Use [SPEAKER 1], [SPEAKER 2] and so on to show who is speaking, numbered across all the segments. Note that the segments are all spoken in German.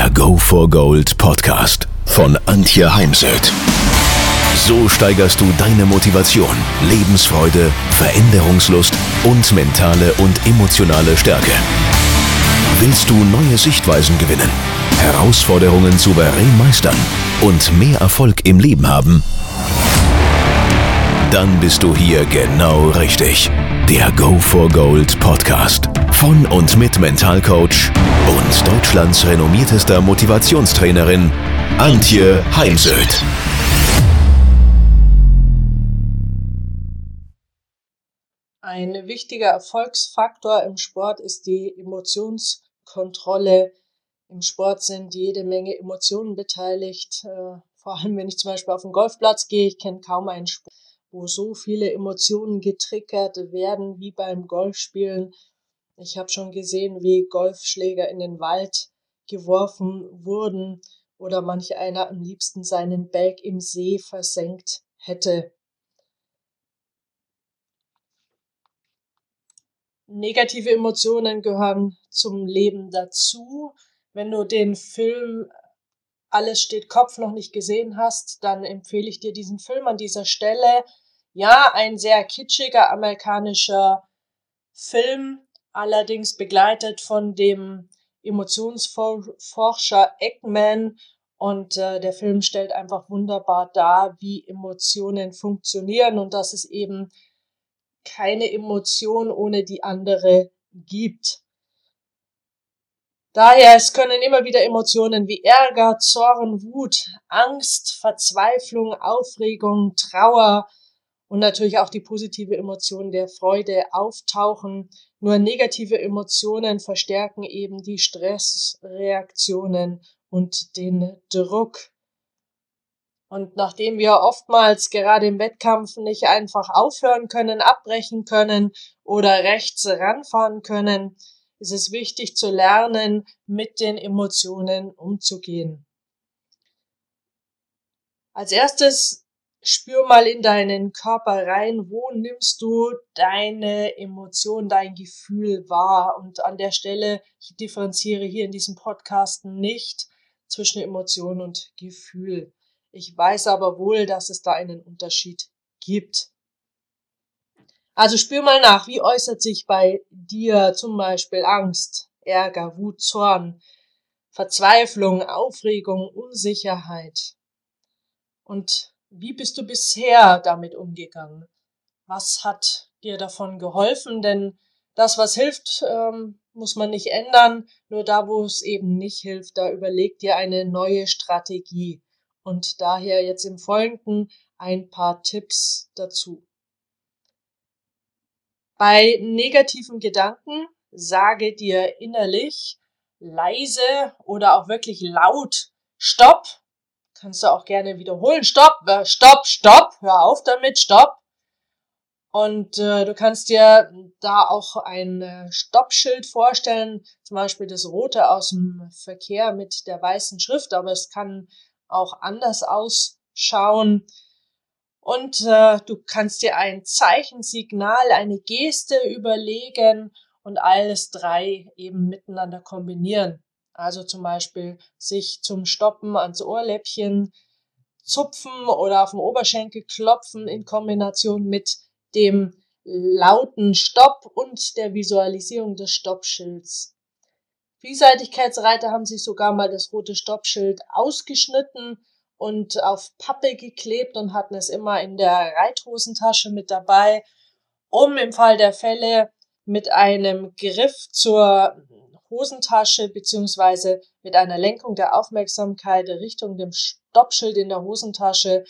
[SPEAKER 1] Der Go for Gold Podcast von Antje Heimsöth. So steigerst du deine Motivation, Lebensfreude, Veränderungslust und mentale und emotionale Stärke. Willst du neue Sichtweisen gewinnen, Herausforderungen souverän meistern und mehr Erfolg im Leben haben? Dann bist du hier genau richtig. Der Go for Gold Podcast von und mit Mentalcoach und Deutschlands renommiertester Motivationstrainerin Antje Heimsöth.
[SPEAKER 2] Ein wichtiger Erfolgsfaktor im Sport ist die Emotionskontrolle. Im Sport sind jede Menge Emotionen beteiligt. Äh, vor allem, wenn ich zum Beispiel auf den Golfplatz gehe, ich kenne kaum einen Sport, wo so viele Emotionen getriggert werden wie beim Golfspielen. Ich habe schon gesehen, wie Golfschläger in den Wald geworfen wurden oder manch einer am liebsten seinen Bag im See versenkt hätte. Negative Emotionen gehören zum Leben dazu. Wenn du den Film Alles steht Kopf noch nicht gesehen hast, dann empfehle ich dir diesen Film an dieser Stelle. Ja, ein sehr kitschiger amerikanischer Film, allerdings begleitet von dem Emotionsforscher Eggman. Und äh, der Film stellt einfach wunderbar dar, wie Emotionen funktionieren und dass es eben keine Emotion ohne die andere gibt. Daher, es können immer wieder Emotionen wie Ärger, Zorn, Wut, Angst, Verzweiflung, Aufregung, Trauer, und natürlich auch die positive Emotion der Freude auftauchen. Nur negative Emotionen verstärken eben die Stressreaktionen und den Druck. Und nachdem wir oftmals gerade im Wettkampf nicht einfach aufhören können, abbrechen können oder rechts ranfahren können, ist es wichtig zu lernen, mit den Emotionen umzugehen. Als erstes spür mal in deinen Körper rein, wo nimmst du deine Emotion, dein Gefühl wahr. Und an der Stelle, ich differenziere hier in diesem Podcast nicht zwischen Emotion und Gefühl. Ich weiß aber wohl, dass es da einen Unterschied gibt. Also spür mal nach, wie äußert sich bei dir zum Beispiel Angst, Ärger, Wut, Zorn, Verzweiflung, Aufregung, Unsicherheit. Und wie bist du bisher damit umgegangen? Was hat dir davon geholfen? Denn das, was hilft, ähm, muss man nicht ändern. Nur da, wo es eben nicht hilft, da überleg dir eine neue Strategie. Und daher jetzt im Folgenden ein paar Tipps dazu. Bei negativen Gedanken sage dir innerlich leise oder auch wirklich laut Stopp, Kannst du auch gerne wiederholen. Stopp, äh, stopp, stopp, hör auf damit, stopp. Und äh, du kannst dir da auch ein äh, Stoppschild vorstellen, zum Beispiel das rote aus dem Verkehr mit der weißen Schrift, aber es kann auch anders ausschauen. Und äh, du kannst dir ein Zeichensignal, eine Geste überlegen und alles drei eben miteinander kombinieren. Also zum Beispiel sich zum Stoppen ans Ohrläppchen zupfen oder auf dem Oberschenkel klopfen in Kombination mit dem lauten Stopp und der Visualisierung des Stoppschilds. Vielseitigkeitsreiter haben sich sogar mal das rote Stoppschild ausgeschnitten und auf Pappe geklebt und hatten es immer in der Reithosentasche mit dabei, um im Fall der Fälle mit einem Griff zur Hosentasche beziehungsweise mit einer Lenkung der Aufmerksamkeit Richtung dem Stoppschild in der Hosentasche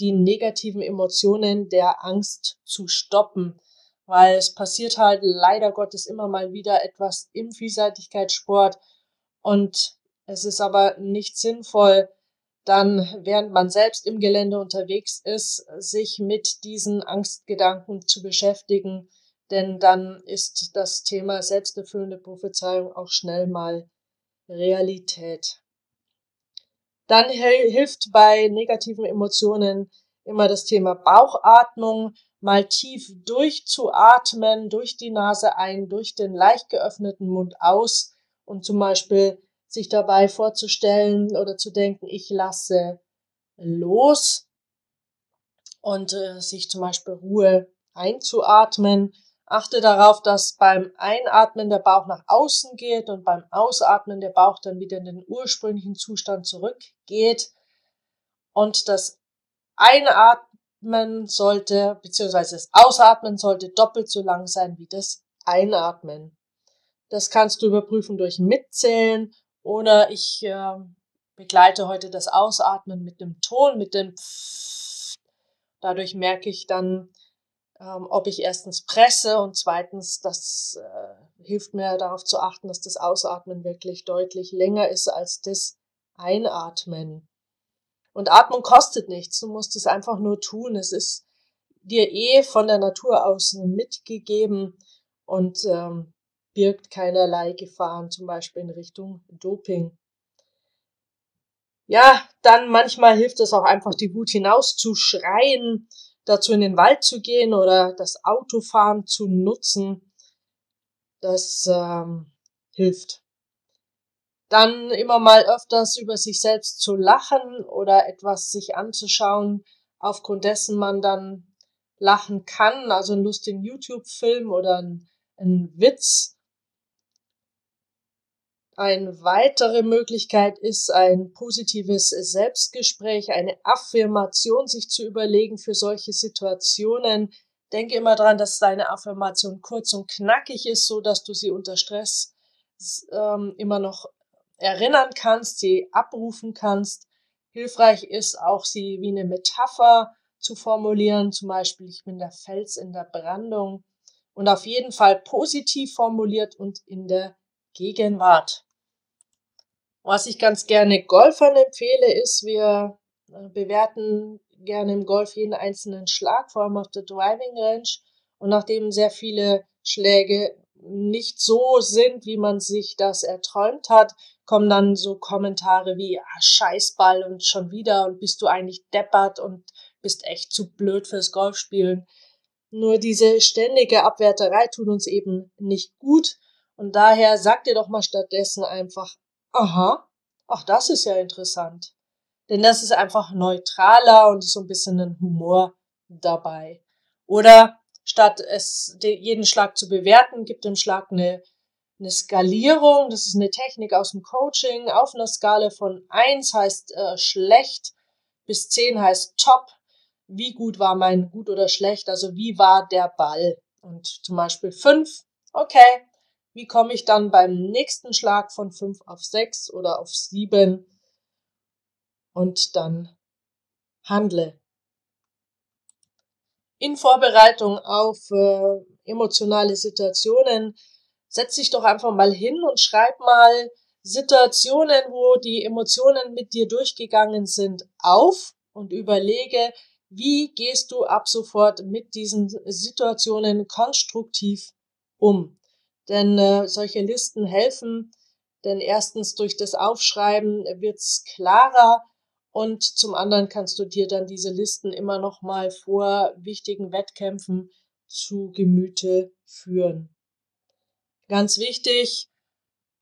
[SPEAKER 2] die negativen Emotionen der Angst zu stoppen. Weil es passiert halt leider Gottes immer mal wieder etwas im Vielseitigkeitssport und es ist aber nicht sinnvoll, dann, während man selbst im Gelände unterwegs ist, sich mit diesen Angstgedanken zu beschäftigen, denn dann ist das Thema selbsterfüllende Prophezeiung auch schnell mal Realität. Dann hilft bei negativen Emotionen immer das Thema Bauchatmung, mal tief durchzuatmen, durch die Nase ein, durch den leicht geöffneten Mund aus und zum Beispiel sich dabei vorzustellen oder zu denken, ich lasse los und äh, sich zum Beispiel Ruhe einzuatmen. Achte darauf, dass beim Einatmen der Bauch nach außen geht und beim Ausatmen der Bauch dann wieder in den ursprünglichen Zustand zurückgeht. Und das Einatmen sollte, beziehungsweise das Ausatmen sollte doppelt so lang sein wie das Einatmen. Das kannst du überprüfen durch Mitzählen oder ich äh, begleite heute das Ausatmen mit dem Ton, mit dem Pfff. Dadurch merke ich dann, ähm, ob ich erstens presse und zweitens, das äh, hilft mir darauf zu achten, dass das Ausatmen wirklich deutlich länger ist als das Einatmen. Und Atmung kostet nichts, du musst es einfach nur tun. Es ist dir eh von der Natur aus mitgegeben und ähm, birgt keinerlei Gefahren, zum Beispiel in Richtung Doping. Ja, dann manchmal hilft es auch einfach, die Wut hinauszuschreien, dazu in den Wald zu gehen oder das Autofahren zu nutzen. Das ähm, hilft. Dann immer mal öfters über sich selbst zu lachen oder etwas sich anzuschauen, aufgrund dessen man dann lachen kann, also einen lustigen YouTube-Film oder ein, ein Witz, eine weitere Möglichkeit ist ein positives Selbstgespräch, eine Affirmation sich zu überlegen für solche Situationen. Denke immer dran, dass deine Affirmation kurz und knackig ist, so dass du sie unter Stress ähm, immer noch erinnern kannst, sie abrufen kannst. Hilfreich ist auch, sie wie eine Metapher zu formulieren, zum Beispiel ich bin der Fels in der Brandung und auf jeden Fall positiv formuliert und in der Gegenwart. Was ich ganz gerne Golfern empfehle, ist, wir äh, bewerten gerne im Golf jeden einzelnen Schlag, vor allem auf der Driving Range. Und nachdem sehr viele Schläge nicht so sind, wie man sich das erträumt hat, kommen dann so Kommentare wie, ah, Scheißball und schon wieder und bist du eigentlich deppert und bist echt zu blöd fürs Golfspielen. Nur diese ständige Abwerterei tut uns eben nicht gut. Und daher sag dir doch mal stattdessen einfach, aha, ach, das ist ja interessant. Denn das ist einfach neutraler und so ein bisschen ein Humor dabei. Oder statt es jeden Schlag zu bewerten, gibt dem Schlag eine, eine Skalierung. Das ist eine Technik aus dem Coaching. Auf einer Skala von eins heißt äh, schlecht bis zehn heißt top. Wie gut war mein gut oder schlecht? Also wie war der Ball? Und zum Beispiel fünf, okay, wie komme ich dann beim nächsten Schlag von 5 auf 6 oder auf 7 und dann handle. In Vorbereitung auf äh, emotionale Situationen setz dich doch einfach mal hin und schreib mal Situationen, wo die Emotionen mit dir durchgegangen sind, auf und überlege, wie gehst du ab sofort mit diesen Situationen konstruktiv um. Denn äh, solche Listen helfen, denn erstens durch das Aufschreiben wird's klarer und zum anderen kannst du dir dann diese Listen immer noch mal vor wichtigen Wettkämpfen zu Gemüte führen. Ganz wichtig,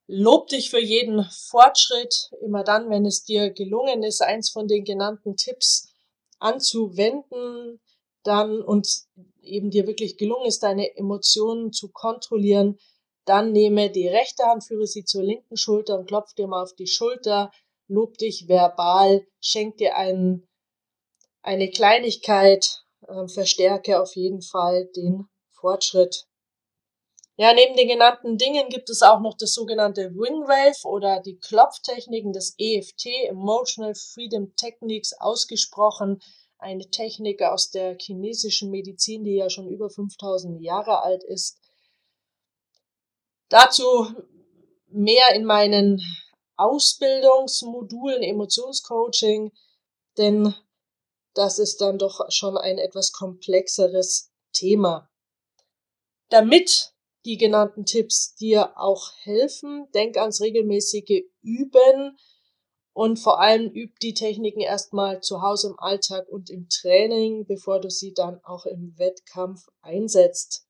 [SPEAKER 2] lob dich für jeden Fortschritt, immer dann, wenn es dir gelungen ist, eins von den genannten Tipps anzuwenden, dann und eben dir wirklich gelungen ist, deine Emotionen zu kontrollieren, dann nehme die rechte Hand, führe sie zur linken Schulter und klopf dir mal auf die Schulter, lob dich verbal, schenk dir einen, eine Kleinigkeit, äh, verstärke auf jeden Fall den Fortschritt. Ja, neben den genannten Dingen gibt es auch noch das sogenannte Wingwave oder die Klopftechniken des EFT, Emotional Freedom Techniques, ausgesprochen. Eine Technik aus der chinesischen Medizin, die ja schon über 5000 Jahre alt ist. Dazu mehr in meinen Ausbildungsmodulen Emotionscoaching, denn das ist dann doch schon ein etwas komplexeres Thema. Damit die genannten Tipps dir auch helfen, denk ans regelmäßige Üben und vor allem üb die Techniken erstmal zu Hause im Alltag und im Training, bevor du sie dann auch im Wettkampf einsetzt.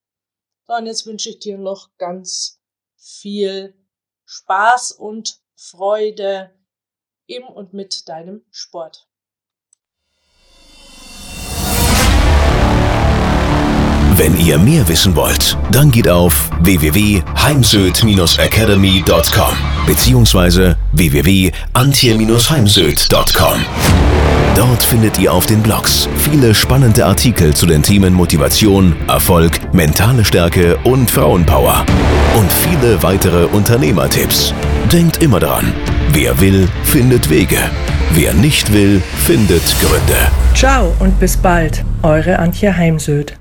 [SPEAKER 2] So, und jetzt wünsche ich dir noch ganz viel Spaß und Freude im und mit deinem Sport.
[SPEAKER 1] Wenn ihr mehr wissen wollt, dann geht auf www.heimsöd-academy.com bzw. www.antje-heimsöd.com. Dort findet ihr auf den Blogs viele spannende Artikel zu den Themen Motivation, Erfolg, mentale Stärke und Frauenpower. Und viele weitere Unternehmertipps. Denkt immer daran, wer will, findet Wege. Wer nicht will, findet Gründe.
[SPEAKER 3] Ciao und bis bald, eure Antje Heimsöd.